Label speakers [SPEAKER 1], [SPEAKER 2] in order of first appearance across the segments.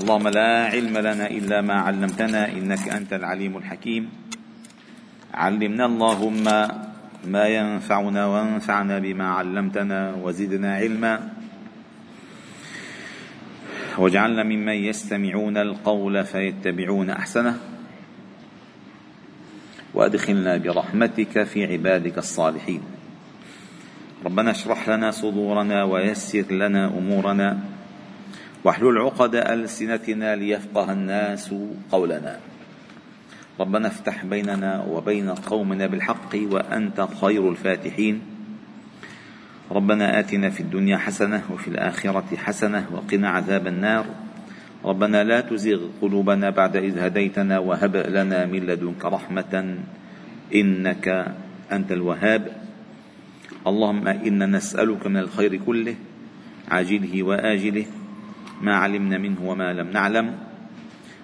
[SPEAKER 1] اللهم لا علم لنا إلا ما علمتنا إنك أنت العليم الحكيم. علمنا اللهم ما ينفعنا وانفعنا بما علمتنا وزدنا علما. واجعلنا ممن يستمعون القول فيتبعون أحسنه. وأدخلنا برحمتك في عبادك الصالحين. ربنا اشرح لنا صدورنا ويسر لنا أمورنا. واحلل عقد ألسنتنا ليفقه الناس قولنا. ربنا افتح بيننا وبين قومنا بالحق وأنت خير الفاتحين. ربنا آتنا في الدنيا حسنة وفي الآخرة حسنة وقنا عذاب النار. ربنا لا تزغ قلوبنا بعد إذ هديتنا وهب لنا من لدنك رحمة إنك أنت الوهاب. اللهم إنا نسألك من الخير كله عاجله وآجله ما علمنا منه وما لم نعلم.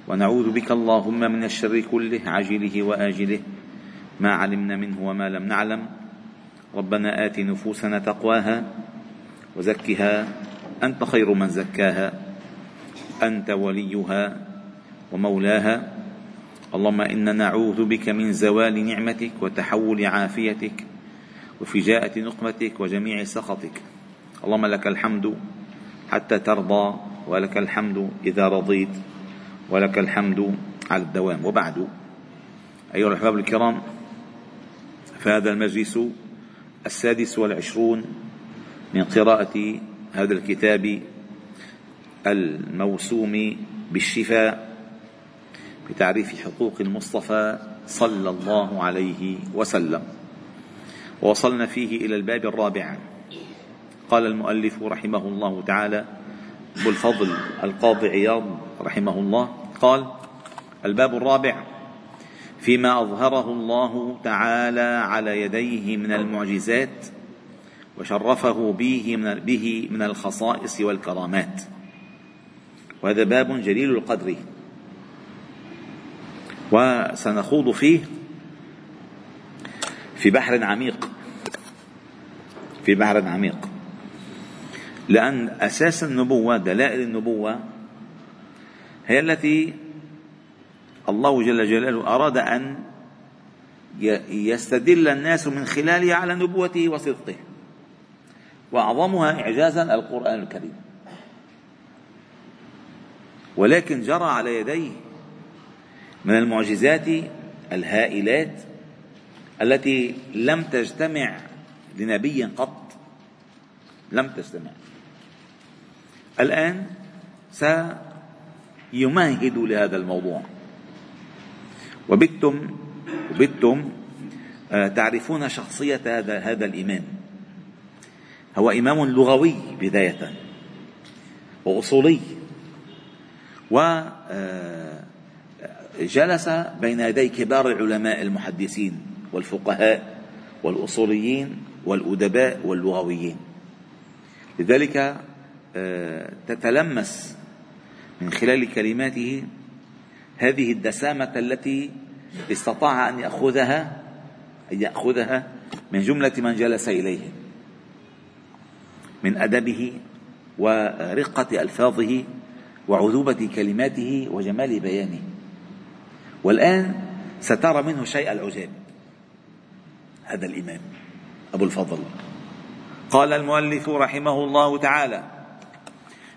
[SPEAKER 1] ونعوذ بك اللهم من الشر كله عاجله وآجله. ما علمنا منه وما لم نعلم. ربنا آت نفوسنا تقواها وزكها. أنت خير من زكاها. أنت وليها ومولاها. اللهم إنا نعوذ بك من زوال نعمتك وتحول عافيتك وفجاءة نقمتك وجميع سخطك. اللهم لك الحمد حتى ترضى ولك الحمد إذا رضيت ولك الحمد على الدوام. وبعد أيها الأحباب الكرام فهذا المجلس السادس والعشرون من قراءة هذا الكتاب الموسوم بالشفاء بتعريف حقوق المصطفى صلى الله عليه وسلم. ووصلنا فيه إلى الباب الرابع. قال المؤلف رحمه الله تعالى أبو الفضل القاضي عياض رحمه الله قال الباب الرابع فيما أظهره الله تعالى على يديه من المعجزات وشرفه به من, به من الخصائص والكرامات. وهذا باب جليل القدر. وسنخوض فيه في بحر عميق. في بحر عميق. لأن أساس النبوة دلائل النبوة هي التي الله جل جلاله أراد أن يستدل الناس من خلالها على نبوته وصدقه. وأعظمها إعجازا القرآن الكريم. ولكن جرى على يديه من المعجزات الهائلات التي لم تجتمع لنبي قط. لم تجتمع. الآن سيمهد لهذا الموضوع. وبتم وبتم آه، تعرفون شخصية هذا هذا الإمام. هو إمام لغوي بداية وأصولي وجلس آه، بين يدي كبار العلماء المحدثين والفقهاء والأصوليين والأدباء واللغويين. لذلك تتلمس من خلال كلماته هذه الدسامة التي استطاع أن يأخذها أن يأخذها من جملة من جلس إليه من أدبه ورقة ألفاظه وعذوبة كلماته وجمال بيانه. والآن سترى منه شيء العجاب. هذا الإمام أبو الفضل. قال المؤلف رحمه الله تعالى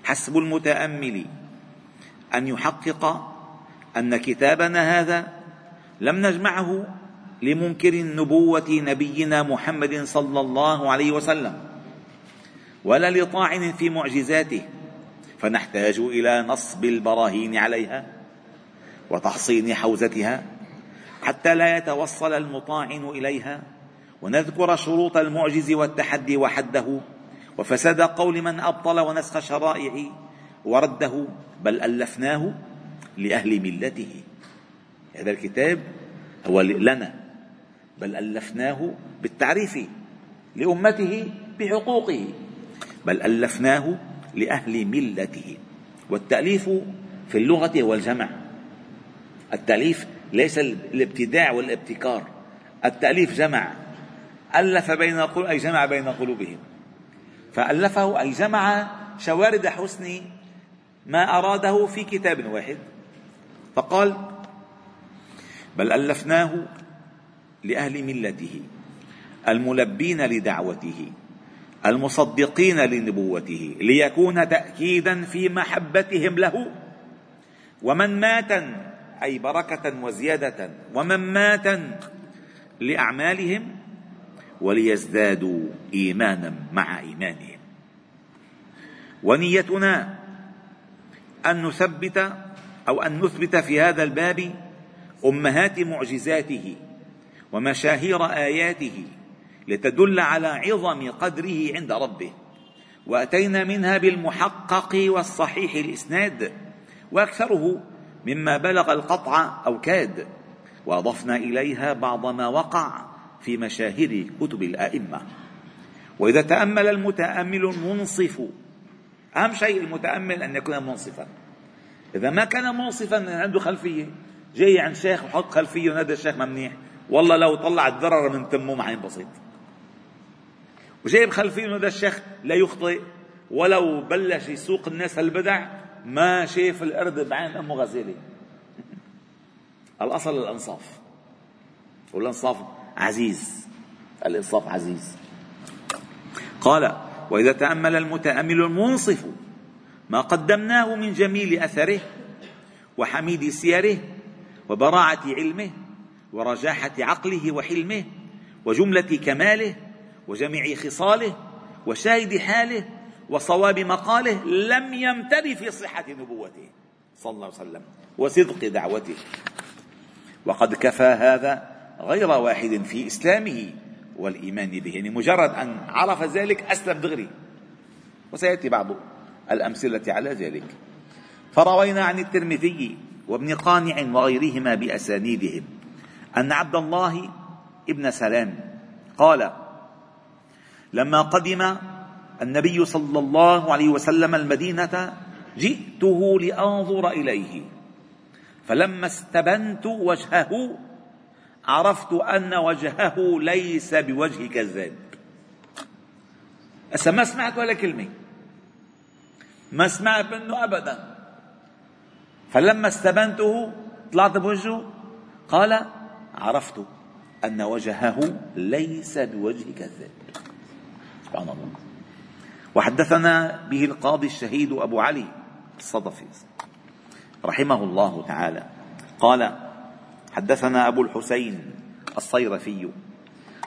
[SPEAKER 1] حسب المتأمل. أن يحقق أن كتابنا هذا لم نجمعه لمنكر نبوه نبينا محمد صلى الله عليه وسلم ولا لطاعن في معجزاته فنحتاج إلى نصب البراهين عليها وتحصين حوزتها حتى لا يتوصل المطاعن إليها ونذكر شروط المعجز والتحدي وحده. وفساد قول من أبطل ونسخ شرائع ورده بل ألفناه لأهل ملته. هذا الكتاب هو لنا بل ألفناه بالتعريف لأمته بحقوقه بل ألفناه لأهل ملته. والتأليف في اللغة هو الجمع التأليف ليس الابتداع والابتكار التأليف جمع ألف بين أي جمع بين قلوبهم. فألفه أي جمع شوارد حسن ما أراده في كتاب واحد. فقال بل ألفناه لأهل ملته الملبين لدعوته المصدقين لنبوته ليكون تأكيدا في محبتهم له. ومن مات أي بركة وزيادة ومن مات لأعمالهم وليزدادوا إيمانا مع إيمانهم. ونيتنا أن نثبت أو أن نثبت في هذا الباب أمهات معجزاته ومشاهير آياته لتدل على عظم قدره عند ربه. وأتينا منها بالمحقق والصحيح الإسناد وأكثره مما بلغ القطع أو كاد وأضفنا إليها بعض ما وقع. في مشاهير كتب الأئمة. وإذا تأمل المتأمل المنصف أهم شيء المتأمل أن يكون منصفا. إذا ما كان منصفا عنده خلفية جاي عند شيخ وحط خلفية ونادى الشيخ ما منيح والله لو طلع الضرر من تمه ما حينبسط. وجايب خلفية انه هذا الشيخ لا يخطئ ولو بلش يسوق الناس البدع ما شاف القرد بعين أمه غزالة. الأصل الأنصاف. والأنصاف عزيز. الإنصاف عزيز. قال وإذا تأمل المتأمل المنصف ما قدمناه من جميل أثره وحميد سيره وبراعة علمه ورجاحة عقله وحلمه وجملة كماله وجميع خصاله وشاهد حاله وصواب مقاله لم يمتر في صحة نبوته. صلى الله عليه وسلم. وصدق دعوته. وقد كفى هذا غير واحد في إسلامه والإيمان به. يعني مجرد أن عرف ذلك أسلم دغري. وسيأتي بعض الأمثلة على ذلك. فروينا عن الترمذي وابن قانع وغيرهما بأسانيدهم أن عبد الله ابن سلام قال لما قدم النبي صلى الله عليه وسلم المدينة جئته لأنظر إليه. فلما استبنت وجهه عرفت أن وجهه ليس بوجه كذاب. هسه ما سمعت ولا كلمة. ما سمعت منه أبدا. فلما استبنته طلعت بوجهه قال عرفت أن وجهه ليس بوجه كذاب. سبحان الله. وحدثنا به القاضي الشهيد أبو علي الصدفي رحمه الله تعالى. قال حدثنا أبو الحسين الصيرفي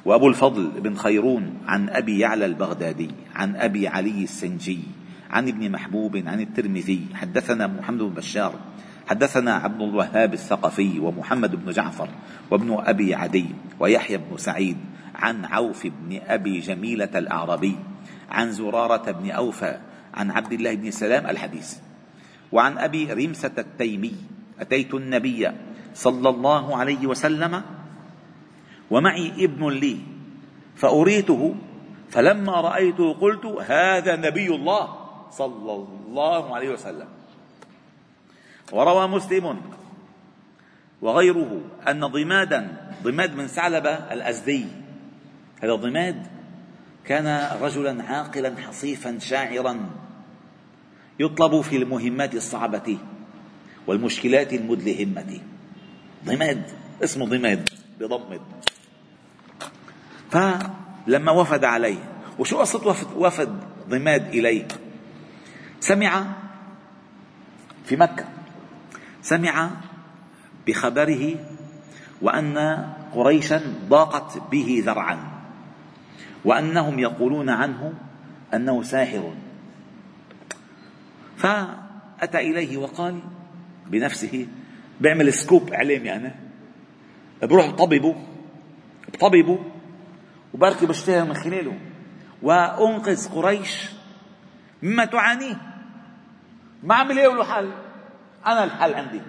[SPEAKER 1] وأبو الفضل بن خيرون عن أبي يعلى البغدادي عن أبي علي السنجي عن ابن محبوب عن الترمذي حدثنا محمد بن بشار حدثنا عبد الوهاب الثقفي ومحمد بن جعفر وابن أبي عدي ويحيى بن سعيد عن عوف بن أبي جميلة الأعربي عن زرارة بن أوفى عن عبد الله بن سلام الحديث وعن أبي رمسة التيمي أتيت النبي صلى الله عليه وسلم ومعي ابن لي فأريته فلما رأيته قلت هذا نبي الله صلى الله عليه وسلم. وروى مسلم وغيره أن ضمادا ضماد من ثعلبة الأزدي هذا ضماد كان رجلا عاقلا حصيفا شاعرا يطلب في المهمات الصعبة والمشكلات المدلهمة. ضماد اسمه ضماد بضمد فلما وفد عليه وشو قصة وفد, وفد ضماد إليه سمع في مكة سمع بخبره وأن قريشا ضاقت به ذرعا وأنهم يقولون عنه أنه ساحر. فأتى إليه وقال بنفسه بيعمل سكوب إعلامي أنا. بروح بطببه بطببه وبركي بشتغل من خلاله. وأنقذ قريش مما تعانيه. ما عم له حل. أنا الحل عندي.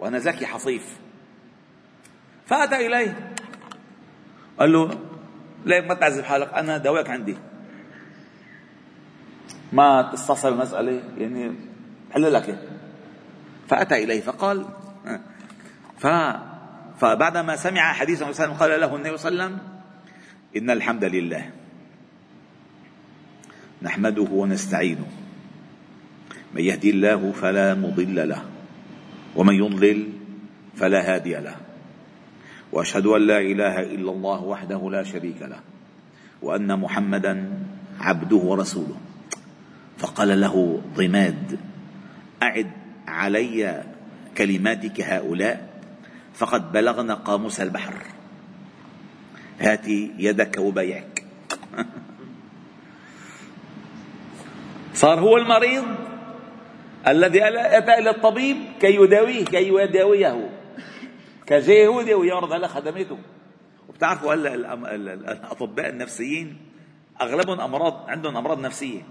[SPEAKER 1] وأنا ذكي حصيف. فأتى إليه قال له ليه ما تعذب حالك. أنا دواك عندي. ما تستصل المسألة يعني حل لك. فأتى إليه فقال ف فبعدما سمع حديث النبي صلى الله عليه وسلم قال له النبي صلى الله عليه وسلم إن الحمد لله نحمده ونستعينه. من يهدي الله فلا مضل له ومن يضلل فلا هادي له. وأشهد أن لا إله إلا الله وحده لا شريك له وأن محمدا عبده ورسوله. فقال له ضماد أعد علي كلماتك هؤلاء فقد بلغن قاموس البحر. هات يدك وبيعك. صار هو المريض الذي أتى إلى الطبيب كي يداويه كي يداويه. كجاي هو ويعرض على خدماته. وبتعرفوا هلا الأطباء النفسيين أغلبهم أمراض عندهم أمراض نفسية.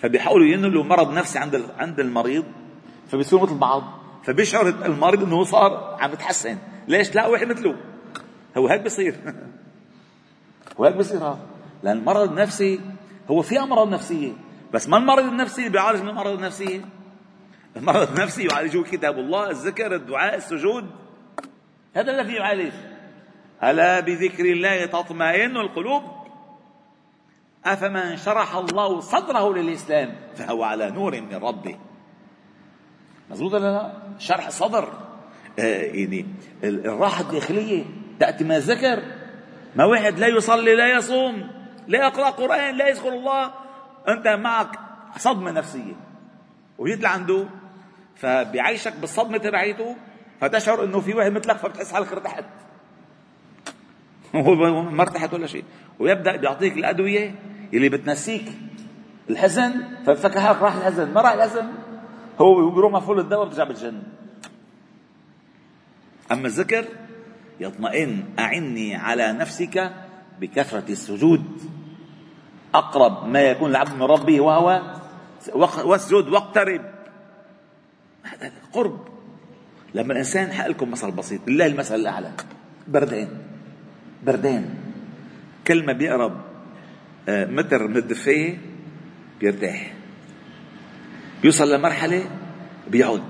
[SPEAKER 1] فبيحاولوا ينقلوا مرض نفسي عند عند المريض فبيصيروا مثل بعض. فبيشعر المريض إنه صار عم يتحسن. ليش لا؟ واحد مثله. هو هيك بصير. هو هيك بصير لأن المرض النفسي هو في أمراض نفسية. بس ما المرض النفسي بيعالج من المرض النفسي المرض النفسي يعالجه كتاب الله الذكر الدعاء السجود. هذا الذي يعالج. ألا بذكر الله تطمئن القلوب؟ أفمن شرح الله صدره للإسلام فهو على نور من ربه. مزبوط ولا لا؟ شرح صدر. آه يعني الراحة الداخلية تأتي من الذكر ما واحد لا يصلي لا يصوم لا يقرأ قرآن لا يذكر الله. أنت معك صدمة نفسية. ويطلع عنده فبيعيشك بالصدمة تبعيته. فتشعر إنه في واحد مثلك فبتحس حالك ارتحت. ما ارتحت ولا شيء. ويبدأ بيعطيك الأدوية اللي بتنسيك الحزن فبتفكر حالك راح الحزن. ما راح الحزن؟ هو بيروح مفعول الدواء بترجع بالجن. أما الذكر يطمئن أعني على نفسك بكثرة السجود. أقرب ما يكون العبد من ربه وهو واسجد واقترب. هذا قرب. لما الإنسان حق لكم مثل بسيط لله المثل الأعلى. بردين بردين كل ما بيقرب آه، متر من الدفاية بيرتاح. بيوصل لمرحلة بيعود.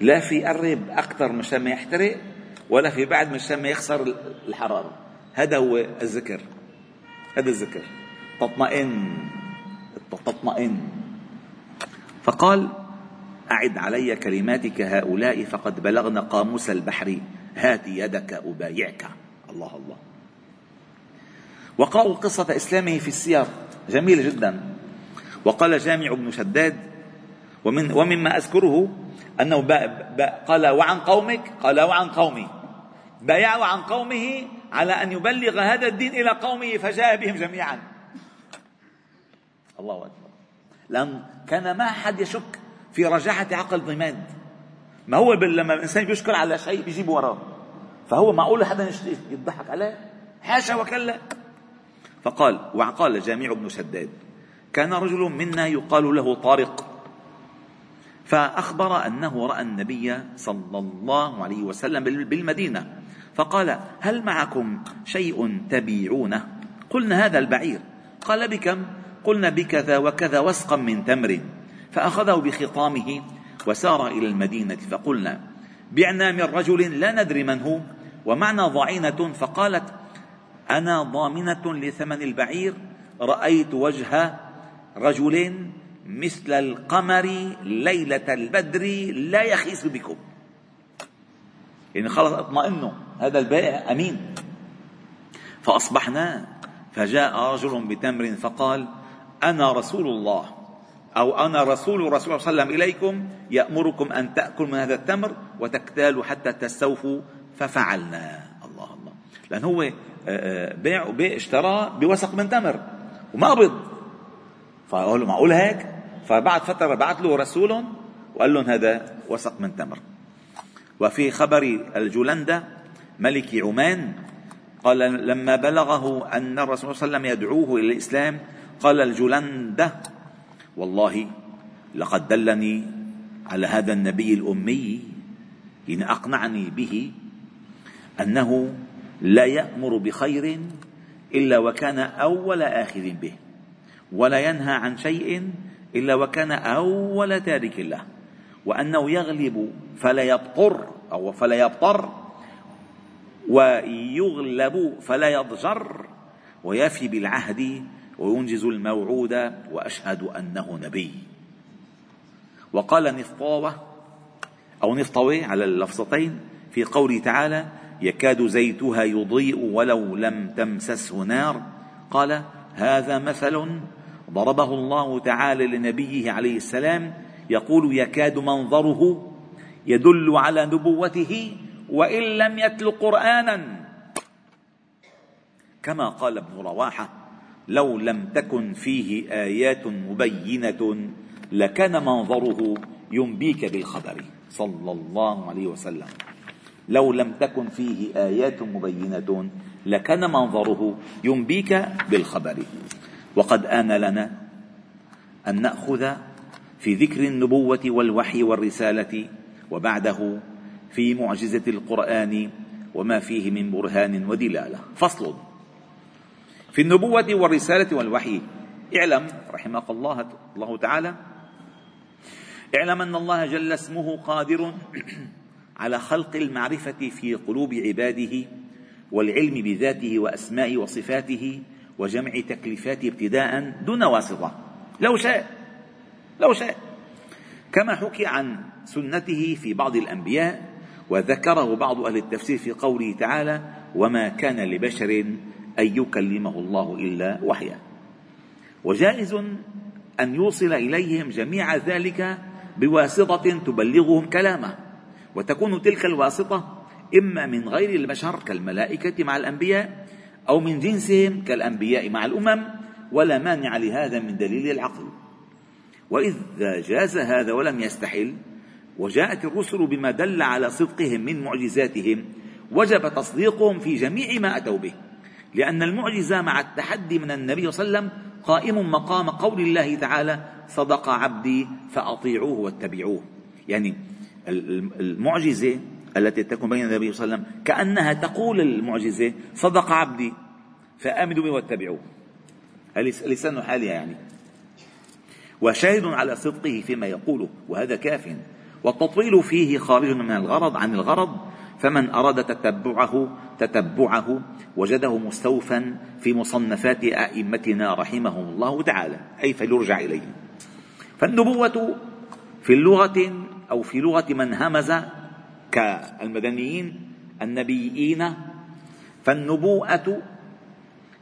[SPEAKER 1] لا في قرب أكثر مشان ما يحترق ولا في بعد مشان ما يخسر الحرارة. هذا هو الذكر. هذا الذكر. تطمئن. تطمئن. فقال أعد علي كلماتك هؤلاء فقد بلغن قاموس البحر. هات يدك أبايعك. الله الله. وقرأوا قصة إسلامه في السير جميل جدا. وقال جامع بن شداد ومن ومما أذكره أنه قال وعن قومك قال وعن قومي. بايعوا عن قومه على أن يبلغ هذا الدين إلى قومه فجاء بهم جميعا. الله أكبر. لأن كان ما أحد يشك في رجاحة عقل ضماد ما هو لما الإنسان بيشكر على شيء بيجيب وراه. فهو معقول حدا يضحك عليه؟ حاشا وكلا. فقال وقال جامع بن شداد كان رجل منا يقال له طارق. فأخبر أنه رأى النبي صلى الله عليه وسلم بالمدينة. فقال هل معكم شيء تبيعونه؟ قلنا هذا البعير. قال بكم؟ قلنا بكذا وكذا وسقا من تمر. فأخذه بخطامه وسار إلى المدينة. فقلنا بعنا من رجل لا ندري من هو. ومعنا ضعينة فقالت أنا ضامنة لثمن البعير رأيت وجه رجل مثل القمر ليلة البدر لا يخيس بكم. يعني خلص اطمئنوا هذا البائع أمين. فأصبحنا فجاء رجل بتمر فقال أنا رسول الله أو أنا رسول رسول صلى الله عليه وسلم إليكم يأمركم أن تأكل من هذا التمر وتكتالوا حتى تستوفوا. ففعلنا. الله الله. لأن هو آه، آه، بيع بيع اشترى بوسق من تمر وما قبض فقال معقول هيك؟ فبعد فترة بعث له رسول وقال لهم هذا وسق من تمر. وفي خبر الجلندة ملك عمان قال لما بلغه أن الرسول صلى الله عليه وسلم يدعوه إلى الإسلام قال الجلندة والله لقد دلني على هذا النبي الأمي حين أقنعني به أنه لا يأمر بخير إلا وكان أول آخذ به ولا ينهى عن شيء إلا وكان أول تارك له وأنه يغلب فلا يبطر أو فلا يبطر ويغلب فلا يضجر ويفي بالعهد وينجز الموعود وأشهد أنه نبي. وقال نفطاوة أو نفطوي على اللفظتين في قوله تعالى يكاد زيتها يضيء ولو لم تمسسه نار. قال هذا مثل ضربه الله تعالى لنبيه عليه السلام يقول يكاد منظره يدل على نبوته وإن لم يتل قرآنا. كما قال ابن رواحة لو لم تكن فيه آيات مبينة لكان منظره ينبيك بالخبر. صلى الله عليه وسلم. لو لم تكن فيه آيات مبينة لكان منظره ينبيك بالخبر. وقد آن لنا أن نأخذ في ذكر النبوة والوحي والرسالة وبعده في معجزة القرآن وما فيه من برهان ودلالة. فصل. في النبوة والرسالة والوحي اعلم رحمك الله الله تعالى اعلم أن الله جل اسمه قادر على خلق المعرفة في قلوب عباده والعلم بذاته وأسمائه وصفاته وجمع تكليفاته ابتداء دون واسطة. لو شاء. لو شاء. كما حكي عن سنته في بعض الأنبياء وذكره بعض أهل التفسير في قوله تعالى وما كان لبشر أن يكلمه الله إلا وحيا. وجائز أن يوصل إليهم جميع ذلك بواسطة تبلغهم كلامه. وتكون تلك الواسطة إما من غير البشر كالملائكة مع الأنبياء أو من جنسهم كالأنبياء مع الأمم ولا مانع لهذا من دليل العقل. وإذا جاز هذا ولم يستحل وجاءت الرسل بما دل على صدقهم من معجزاتهم وجب تصديقهم في جميع ما أتوا به. لأن المعجزة مع التحدي من النبي صلى الله عليه وسلم قائم مقام قول الله تعالى صدق عبدي فأطيعوه واتبعوه. يعني المعجزة التي تكون بين النبي صلى الله عليه وسلم كأنها تقول المعجزة صدق عبدي فآمنوا به واتبعوه. لسان حالها يعني. وشاهد على صدقه فيما يقوله وهذا كاف. والتطويل فيه خارج من الغرض عن الغرض. فمن أراد تتبعه تتبعه وجده مستوفا في مصنفات أئمتنا رحمهم الله تعالى أي فليرجع إليه. فالنبوة في اللغة أو في لغة من همز كالمدنيين النبيين فالنبوءة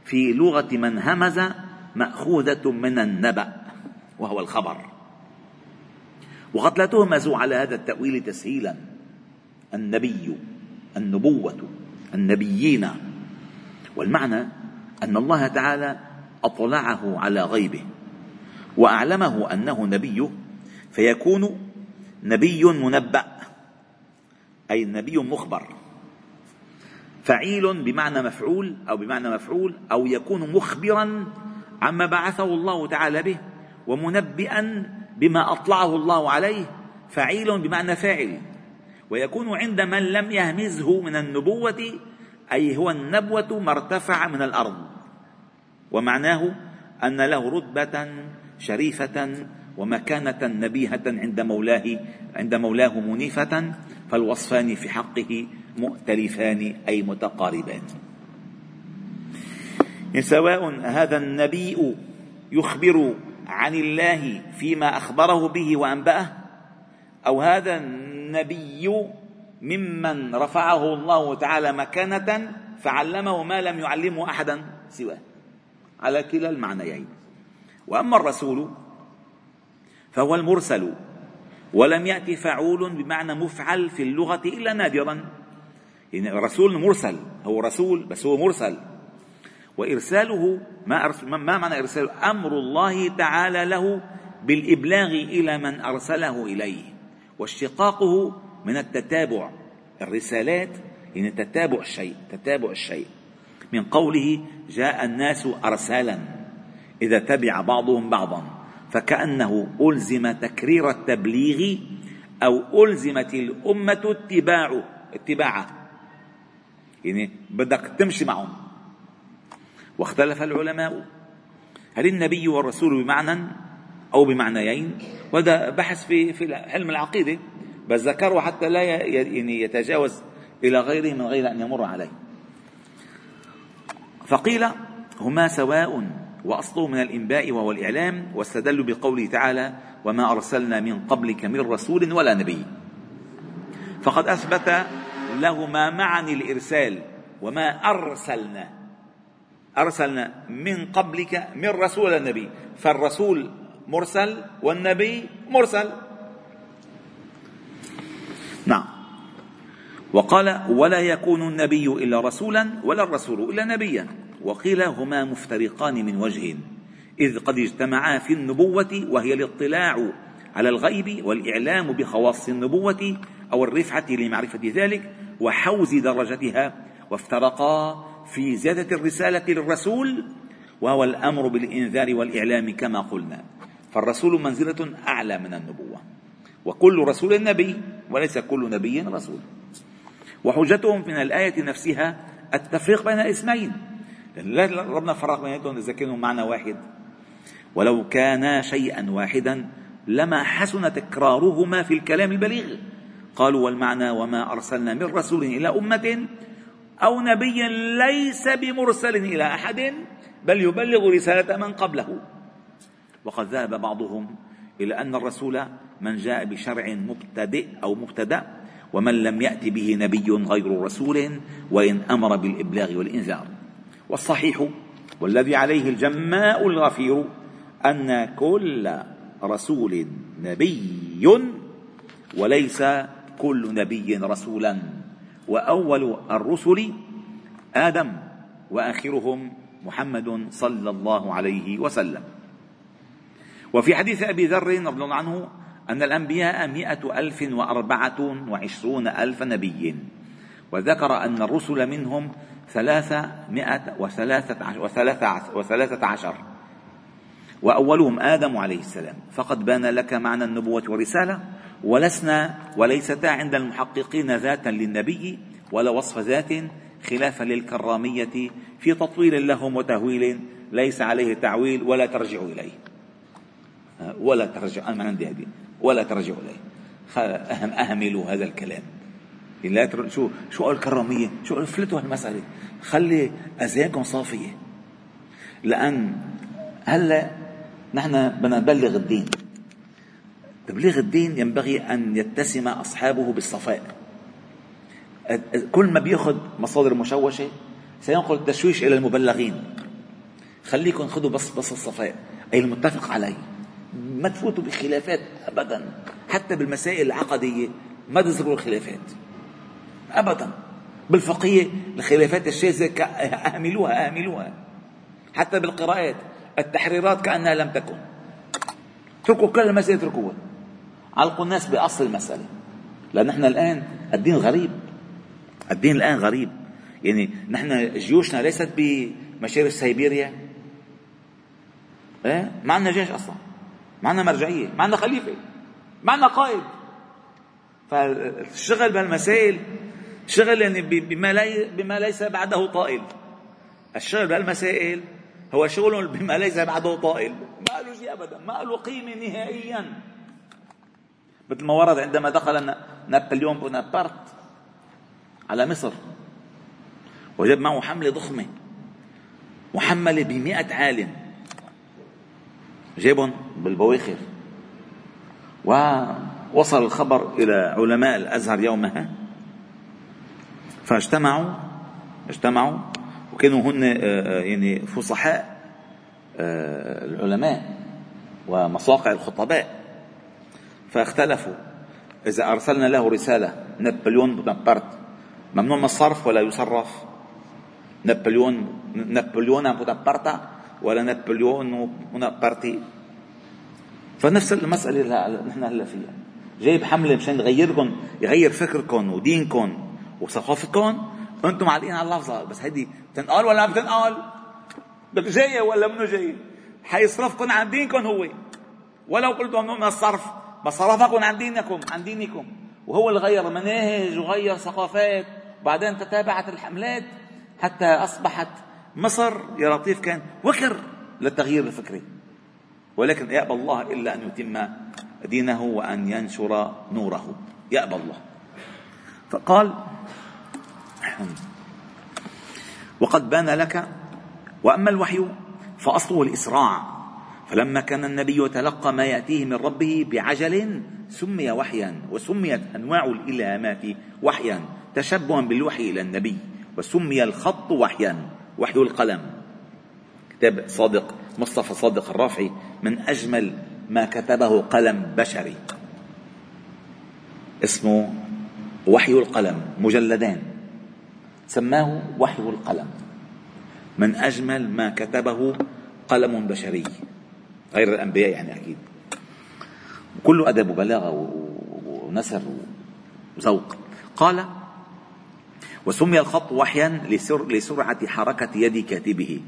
[SPEAKER 1] في لغة من همز مأخوذة من النبأ وهو الخبر. وقد لا تهمزوا على هذا التأويل تسهيلا. النبي النبوة النبيين. والمعنى أن الله تعالى أطلعه على غيبه وأعلمه أنه نبيه فيكون نبي منبأ. أي نبي مخبر. فعيل بمعنى مفعول أو بمعنى مفعول أو يكون مخبرا عما بعثه الله تعالى به ومنبئا بما أطلعه الله عليه فعيل بمعنى فاعل. ويكون عند من لم يهمزه من النبوة أي هو النبوة ما ارتفع من الأرض. ومعناه أن له رتبة شريفة ومكانة نبيهة عند مولاه عند مولاه منيفة فالوصفان في حقه مؤتلفان أي متقاربان. سواء هذا النبي يخبر عن الله فيما أخبره به وأنبأه أو هذا النبي ممن رفعه الله تعالى مكانة فعلمه ما لم يعلمه أحدا سواه. على كلا المعنيين. وأما الرسول فهو المرسل ولم يأتي فعول بمعنى مفعل في اللغة إلا نادرا. يعني رسول مرسل هو رسول بس هو مرسل. وإرساله ما, ما معنى إرساله؟ أمر الله تعالى له بالإبلاغ إلى من أرسله إليه. واشتقاقه من التتابع. الرسالات يعني تتابع الشيء تتابع الشيء من قوله جاء الناس أرسالا. إذا تبع بعضهم بعضا. فكأنه ألزم تكرير التبليغ أو ألزمت الأمة اتباعه اتباعه. يعني بدك تمشي معهم. واختلف العلماء. هل النبي والرسول بمعنى أو بمعنيين؟ وهذا بحث في في علم العقيدة. بس ذكروا حتى لا يعني يتجاوز إلى غيره من غير أن يمر عليه. فقيل هما سواء وأصله من الإنباء وهو الإعلام واستدلوا بقوله تعالى وما أرسلنا من قبلك من رسول ولا نبي. فقد أثبت لهما معاني الإرسال وما أرسلنا. أرسلنا من قبلك من رسول ولا نبي. فالرسول مرسل والنبي مرسل. نعم. وقال ولا يكون النبي إلا رسولا ولا الرسول إلا نبيا. وقيل هما مفترقان من وجه. إذ قد اجتمعا في النبوة وهي الاطلاع على الغيب والإعلام بخواص النبوة أو الرفعة لمعرفة ذلك وحوز درجتها وافترقا في زيادة الرسالة للرسول وهو الأمر بالإنذار والإعلام كما قلنا. فالرسول منزلة أعلى من النبوة. وكل رسول نبي وليس كل نبي رسول. وحجتهم من الآية نفسها التفريق بين اسمين ربنا فرق بيناتهم إذا كانوا معنى واحد. ولو كانا شيئا واحدا لما حسن تكرارهما في الكلام البليغ. قالوا والمعنى وما أرسلنا من رسول إلى أمة أو نبي ليس بمرسل إلى أحد بل يبلغ رسالة من قبله. وقد ذهب بعضهم إلى أن الرسول من جاء بشرع مبتدئ أو مبتدأ ومن لم يأت به نبي غير رسول وإن أمر بالإبلاغ والإنذار. والصحيح والذي عليه الجماء الغفير أن كل رسول نبي وليس كل نبي رسولا. وأول الرسل آدم وآخرهم محمد صلى الله عليه وسلم. وفي حديث أبي ذر رضي الله عنه أن الأنبياء مئة ألف وأربعة وعشرون ألف نبي. وذكر أن الرسل منهم ثلاثمائة وثلاثة عشر, وثلاثة, وثلاثة عشر. وأولهم آدم عليه السلام. فقد بان لك معنى النبوة والرسالة ولسنا وليستا عند المحققين ذاتا للنبي ولا وصف ذات خلافا للكرامية في تطويل لهم وتهويل ليس عليه تعويل ولا ترجع إليه. ولا ترجع أنا عندي هذه. ولا ترجع إليه. أهم أهملوا هذا الكلام. لا تر... شو شو الكرامية؟ شو افلتوا هالمسألة خلي أذهانكم صافية. لأن هلأ نحن بدنا نبلغ الدين. تبليغ الدين ينبغي أن يتسم أصحابه بالصفاء. كل ما بيأخذ مصادر مشوشة سينقل التشويش إلى المبلغين. خليكم خذوا بس بس الصفاء. أي المتفق عليه ما تفوتوا بخلافات أبدا. حتى بالمسائل العقدية ما تذكروا الخلافات. أبدا. بالفقهية الخلافات الشاذة أهملوها أهملوها. حتى بالقراءات التحريرات كأنها لم تكن. اتركوا كل المسائل اتركوها علقوا الناس بأصل المسألة. لأن نحن الآن الدين غريب. الدين الآن غريب. يعني نحن جيوشنا ليست بمشارف سيبيريا. إيه؟ ما عندنا جيش أصلا. ما عندنا مرجعية. ما عندنا خليفة. ما عندنا قائد. فالشغل بهالمسائل شغل يعني بما, لي بما ليس بعده طائل. الشغل بهالمسائل هو شغل بما ليس بعده طائل. ما له شيء ابدا. ما له قيمة نهائيا. مثل ما ورد عندما دخل نابليون بونابرت على مصر. وجد معه حملة ضخمة. محملة بمئة عالم جابهم بالبواخر. ووصل الخبر إلى علماء الأزهر يومها. فاجتمعوا اجتمعوا وكانوا هن آه، آه، يعني فصحاء آه، العلماء ومصاقع الخطباء. فاختلفوا. إذا أرسلنا له رسالة نابليون بونابرت. ممنوع من الصرف ولا يصرف. نابليون نابليون بونابرت ولا نابليون بونابرتي فنفس المسألة اللي نحن هلا فيها. جايب حملة مشان يغيركم يغير فكركم ودينكم وثقافتكم أنتم معلقين على اللفظة. بس هيدي بتنقال ولا ما بتنقال؟ جاية ولا منو جاية؟ حيصرفكم عن دينكم هو. ولو قلتم من الصرف بصرفكم عن دينكم عن دينكم. وهو اللي غير مناهج وغير ثقافات. وبعدين تتابعت الحملات حتى أصبحت مصر يا لطيف كان وكر للتغيير الفكري. ولكن يأبى الله إلا أن يتم دينه وأن ينشر نوره. يأبى الله. فقال وقد بان لك وأما الوحي فأصله الإسراع. فلما كان النبي يتلقى ما يأتيه من ربه بعجل سمي وحيا وسميت أنواع الإلهامات وحيا تشبها بالوحي إلى النبي وسمي الخط وحيا وحي القلم. كتاب صادق مصطفى صادق الرافعي من أجمل ما كتبه قلم بشري. اسمه وحي القلم مجلدان. سماه وحي القلم. من أجمل ما كتبه قلم بشري. غير الأنبياء يعني أكيد. كله أدب وبلاغة ونسر وذوق. قال وسمي الخط وحيا لسر لسرعة حركة يد كاتبه.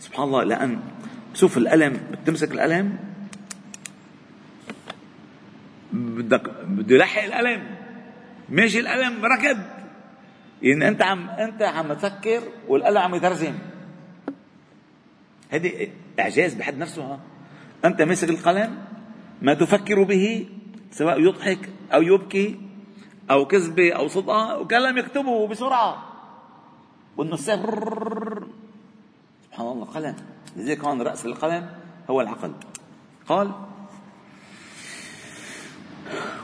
[SPEAKER 1] سبحان الله لأن شوف القلم بتمسك القلم بدك بده يلحق القلم ماشي القلم ركض يعني أنت عم أنت عم تفكر والقلم عم يترجم هذه إعجاز بحد نفسه ها؟ أنت ماسك القلم ما تفكر به سواء يضحك أو يبكي أو كذبة أو صدقه وكلام يكتبه بسرعة. والنساخ سبحان الله قلم. لذلك كان رأس القلم هو العقل. قال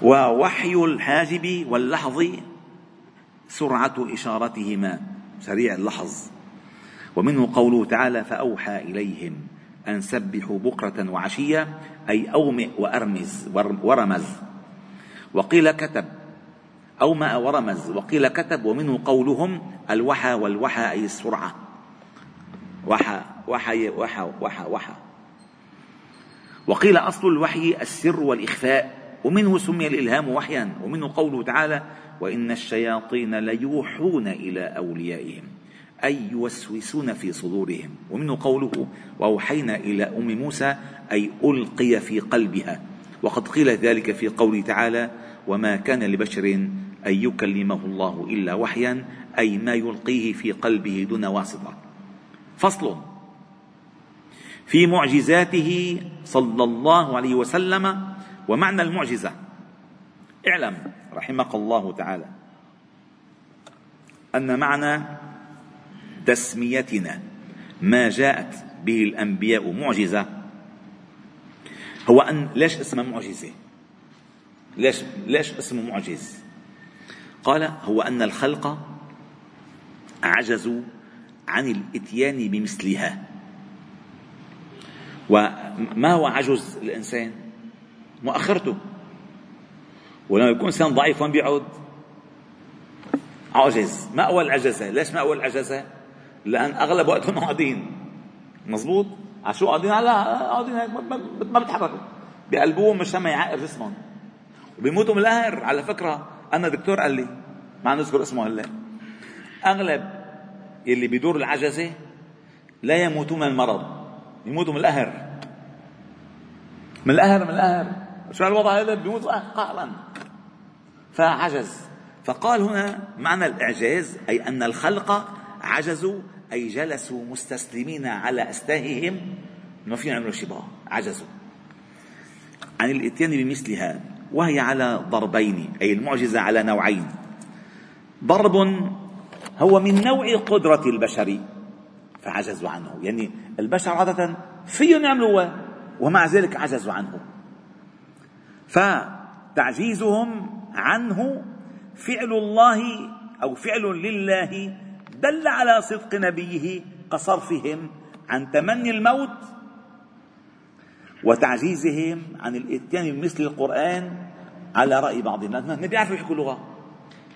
[SPEAKER 1] ووحي الحاجب واللحظ سرعة إشارتهما. سريع اللحظ. ومنه قوله تعالى فأوحى إليهم أن سبحوا بكرة وعشية أي أومئ وأرمز ورمز. وقيل كتب. أومأ ورمز. وقيل كتب. ومنه قولهم الوحى والوحى أي السرعة. وحى وحى وحى وحى وحى. وقيل أصل الوحي السر والإخفاء. ومنه سمي الإلهام وحيا. ومنه قوله تعالى وإن الشياطين ليوحون إلى أوليائهم أي يوسوسون في صدورهم. ومنه قوله وأوحينا إلى أم موسى أي ألقي في قلبها. وقد قيل ذلك في قوله تعالى وما كان لبشر أن يكلمه الله إلا وحيا أي ما يلقيه في قلبه دون واسطة. فصل في معجزاته صلى الله عليه وسلم. ومعنى المعجزة اعلم رحمك الله تعالى أن معنى تسميتنا ما جاءت به الأنبياء معجزة هو أن ليش اسمها معجزة؟ ليش ليش اسمه معجز؟ قال هو أن الخلق عجزوا عن الإتيان بمثلها. وما هو عجز الإنسان؟ مؤخرته. ولما يكون إنسان ضعيف وين بيقعد عاجز مأوى العجزة ليش مأوى العجزة لأن أغلب وقتهم قاعدين مزبوط شو قاعدين على قاعدين هيك ما بيتحركوا. بقلبوهم مشان ما يعقر جسمهم. وبيموتوا من القهر على فكرة أنا دكتور قال لي ما نذكر اسمه هلأ. أغلب يلي بيدور العجزة لا يموتون من المرض. يموتوا من القهر من القهر من القهر شو هالوضع هذا؟ بيموت قهرا. فعجز. فقال هنا معنى الإعجاز أي أن الخلق عجزوا أي جلسوا مستسلمين على أستاههم ما فينا يعملوا شيء عجزوا. عن الإتيان بمثلها وهي على ضربين أي المعجزة على نوعين. ضرب هو من نوع قدرة البشر فعجزوا عنه. يعني البشر عادة فيهم يعملوا ومع ذلك عجزوا عنه. فتعجيزهم عنه فعل الله أو فعل لله دل على صدق نبيه كصرفهم عن تمني الموت وتعجيزهم عن الإتيان بمثل القرآن على رأي بعض الناس ما بيعرفوا يحكوا لغة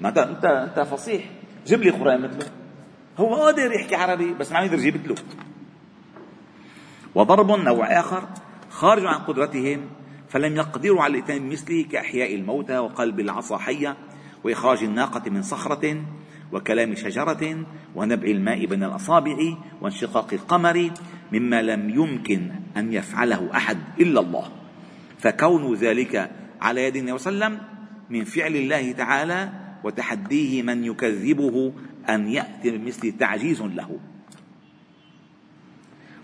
[SPEAKER 1] ما انت أنت انت فصيح. جيب لي قرآن مثله. هو قادر يحكي عربي بس ما عم يقدر يجيب له. وضرب نوع آخر خارج عن قدرتهم فلم يقدروا على الاتيان بمثله كأحياء الموتى وقلب العصا حية وإخراج الناقة من صخرة وكلام شجرة ونبع الماء بين الأصابع وانشقاق القمر مما لم يمكن أن يفعله أحد إلا الله. فكون ذلك على يد النبي صلى الله عليه وسلم من فعل الله تعالى وتحديه من يكذبه أن يأتي بمثل تعجيز له.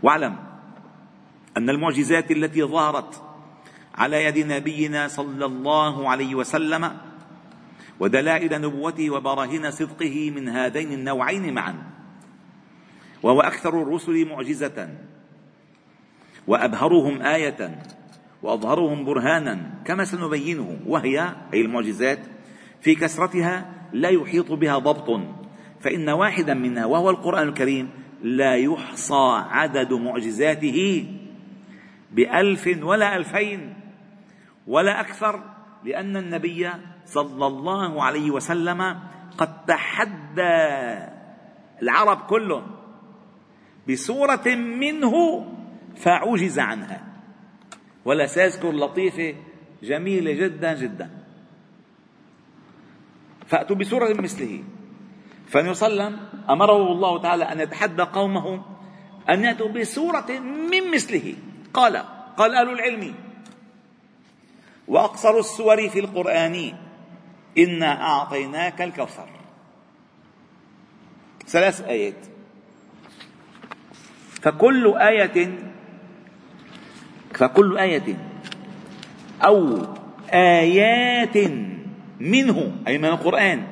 [SPEAKER 1] واعلم أن المعجزات التي ظهرت على يد نبينا صلى الله عليه وسلم ودلائل نبوته وبراهين صدقه من هذين النوعين معا. وهو أكثر الرسل معجزة وأبهرهم آية وأظهرهم برهانا كما سنبينه وهي أي المعجزات في كثرتها لا يحيط بها ضبط فإن واحدا منها وهو القرآن الكريم لا يحصى عدد معجزاته بألف ولا ألفين. ولا أكثر لأن النبي صلى الله عليه وسلم قد تحدى العرب كلهم بسورة منه فعجز عنها. ولا سيذكر لطيفة جميلة جدا جدا. فأتوا بسورة مثله. فالنبي صلى الله عليه وسلم أمره الله تعالى أن يتحدى قومه أن يأتوا بسورة من مثله. قال قال أهل العلم وأقصر السور في القرآن إنا أعطيناك الكوثر. ثلاث آيات. فكل آية فكل آية أو آيات منه أي من القرآن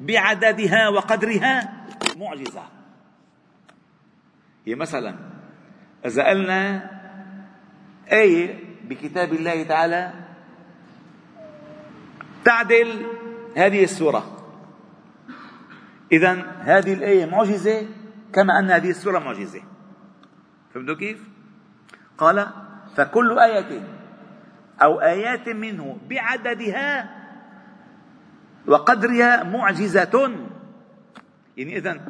[SPEAKER 1] بعددها وقدرها معجزة. هي مثلا إذا قلنا آية بكتاب الله تعالى تعدل هذه السورة. إذا هذه الآية معجزة كما أن هذه السورة معجزة. فهمتوا كيف؟ قال فكل آية أو آيات منه بعددها وقدرها معجزة. يعني إذا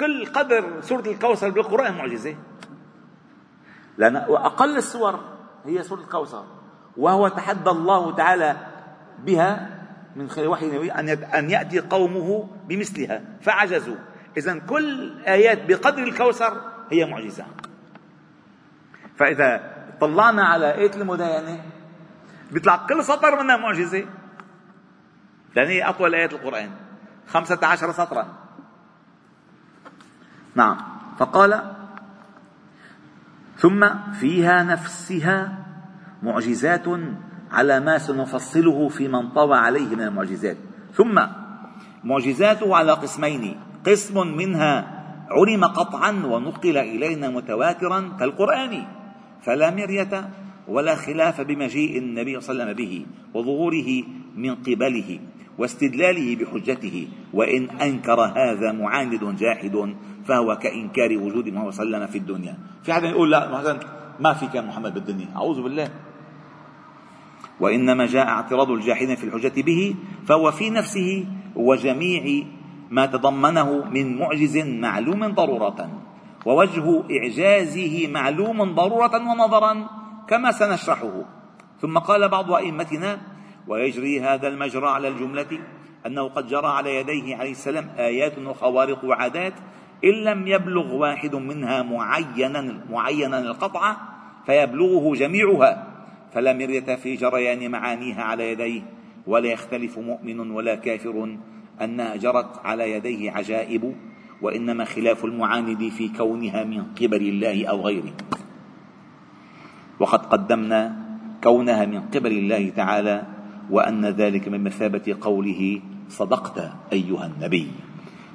[SPEAKER 1] كل قدر سورة الكوثر بالقرآن معجزة. لأن وأقل السور هي سورة الكوثر. وهو تحدى الله تعالى بها من خلال وحي أن أن يأتي قومه بمثلها. فعجزوا. إذا كل آيات بقدر الكوثر هي معجزة. فإذا طلعنا على آية المداينة بيطلع كل سطر منها معجزة. لأن هي أطول آيات القرآن. خمسة عشر سطرا. نعم. فقال ثم فيها نفسها معجزات على ما سنفصله في من طوى عليه من المعجزات. ثم معجزاته على قسمين. قسم منها علم قطعا ونقل إلينا متواترا كالقرآن. فلا مرية ولا خلاف بمجيء النبي صلى الله عليه وسلم به وظهوره من قبله واستدلاله بحجته. وإن أنكر هذا معاند جاحد فهو كإنكار وجود محمد صلى الله عليه وسلم في الدنيا. في حدا يقول لا ما في كان محمد بالدنيا. أعوذ بالله. وإنما جاء اعتراض الجاحدين في الحجة به فهو في نفسه وجميع ما تضمنه من معجز معلوم ضرورة ووجه إعجازه معلوم ضرورة ونظرا كما سنشرحه. ثم قال بعض أئمتنا ويجري هذا المجرى على الجملة أنه قد جرى على يديه عليه السلام آيات وخوارق وعادات إن لم يبلغ واحد منها معينا معينا القطع فيبلغه جميعها. فلا مرية في جريان معانيها على يديه ولا يختلف مؤمن ولا كافر أنها جرت على يديه عجائب وإنما خلاف المعاند في كونها من قبل الله أو غيره. وقد قدمنا كونها من قبل الله تعالى وأن ذلك من مثابة قوله صدقت أيها النبي.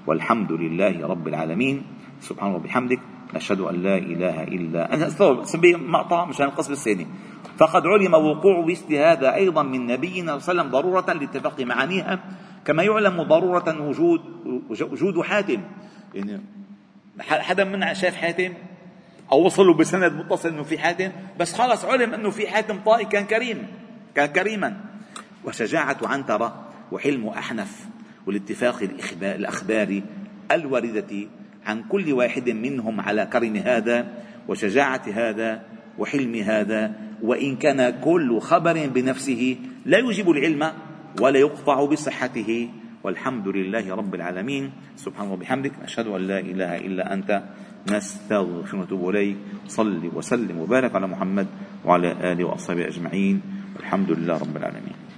[SPEAKER 1] والحمد لله رب العالمين. سبحانه وبحمدك نشهد أن لا إله إلا أنا سبي مقطع مشان القسم الثاني. فقد علم وقوع مثل هذا أيضا من نبينا صلى الله عليه وسلم ضرورة لاتفاق معانيها. كما يعلم ضرورة وجود وجود حاتم. يعني حدا منا شاف حاتم؟ أو وصلوا بسند متصل أنه في حاتم؟ بس خلص علم أنه في حاتم طائي كان كريم. كان كريما. وشجاعة عنترة وحلم أحنف والاتفاق الأخباري الواردة عن كل واحد منهم على كرم هذا وشجاعة هذا وحلم هذا وإن كان كل خبر بنفسه لا يجب العلم ولا يقطع بصحته. والحمد لله رب العالمين. سبحانه وبحمدك أشهد أن لا إله إلا أنت. نستغفرك ونتوب إليك. صل وسلم وبارك على محمد وعلى آله وأصحابه أجمعين. والحمد لله رب العالمين.